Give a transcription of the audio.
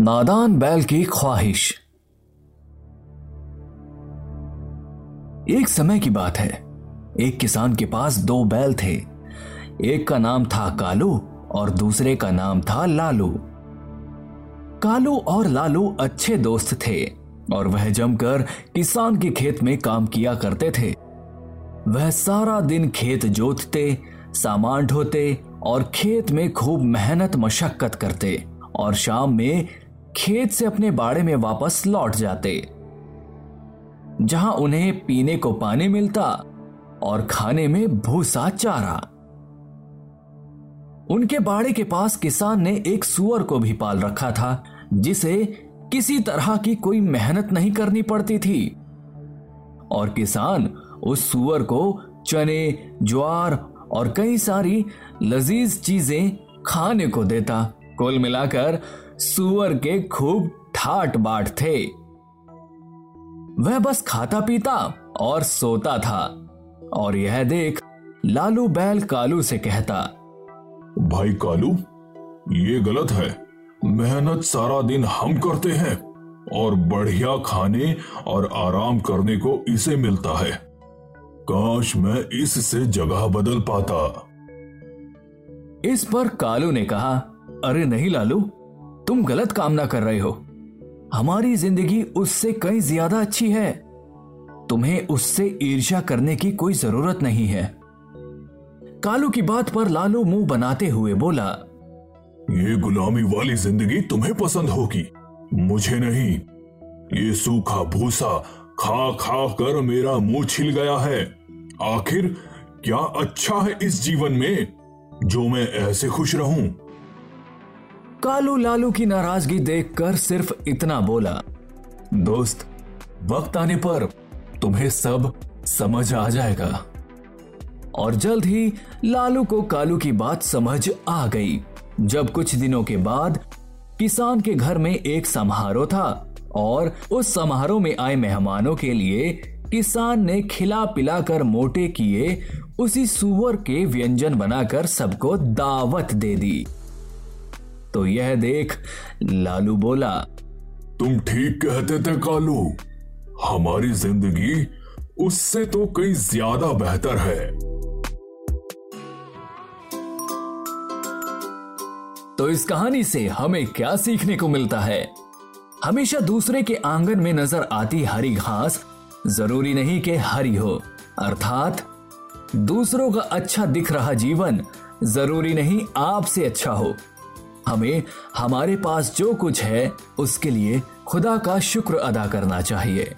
नादान बैल की ख्वाहिश। एक समय की बात है। एक किसान के पास दो बैल थे। एक का नाम था कालू और दूसरे का नाम था लालू। कालू और लालू अच्छे दोस्त थे और वह जमकर किसान के खेत में काम किया करते थे। वह सारा दिन खेत जोतते, सामान ढोते और खेत में खूब मेहनत मशक्कत करते और शाम में खेत से अपने बाड़े में वापस लौट जाते। जहाँ उन्हें पीने को पानी मिलता और खाने में भूसा चारा। उनके बाड़े के पास किसान ने एक सुअर को भी पाल रखा था, जिसे किसी तरह की कोई मेहनत नहीं करनी पड़ती थी। और किसान उस सुअर को चने, ज्वार और कई सारी लजीज चीज़ें खाने को देता। कुल मिलाकर सुअर के खूब ठाट बाट थे। वह बस खाता पीता और सोता था और यह देख लालू बैल कालू से कहता भाई कालू ये गलत है। मेहनत सारा दिन हम करते हैं और बढ़िया खाने और आराम करने को इसे मिलता है। काश मैं इससे जगह बदल पाता। इस पर कालू ने कहा अरे नहीं लालू तुम गलत काम ना कर रहे हो। हमारी ज़िंदगी उससे कहीं ज़्यादा अच्छी है। तुम्हें उससे ईर्ष्या करने की कोई ज़रूरत नहीं है। कालू की बात पर लालू मुँह बनाते हुए बोला, ये गुलामी वाली ज़िंदगी तुम्हें पसंद होगी। मुझे नहीं। ये सूखा भूसा खा खा कर मेरा मुँह छिल गया है। आखिर क्या अच्छा है इस जीवन में, जो मैं ऐसे खुश रहूँ? कालू लालू की नाराज़गी देखकर सिर्फ़ इतना बोला, दोस्त, वक्त आने पर तुम्हें सब समझ आ जाएगा। और जल्द ही लालू को कालू की बात समझ आ गई, जब कुछ दिनों के बाद किसान के घर में एक समारोह था और उस समारोह में आए मेहमानों के लिए किसान ने खिला पिला कर मोटे किए उसी सुअर के व्यंजन बनाकर सबको दावत दे दी। तो यह देख लालू बोला तुम ठीक कहते थे कालू। हमारी ज़िंदगी उससे तो कई ज़्यादा बेहतर है। तो इस कहानी से हमें क्या सीखने को मिलता है? हमेशा दूसरे के आँगन में नज़र आती हरी घास ज़रूरी नहीं कि हरी हो। अर्थात दूसरों का अच्छा दिख रहा जीवन ज़रूरी नहीं आपसे अच्छा हो। हमें हमारे पास जो कुछ है उसके लिए खुदा का शुक्र अदा करना चाहिए।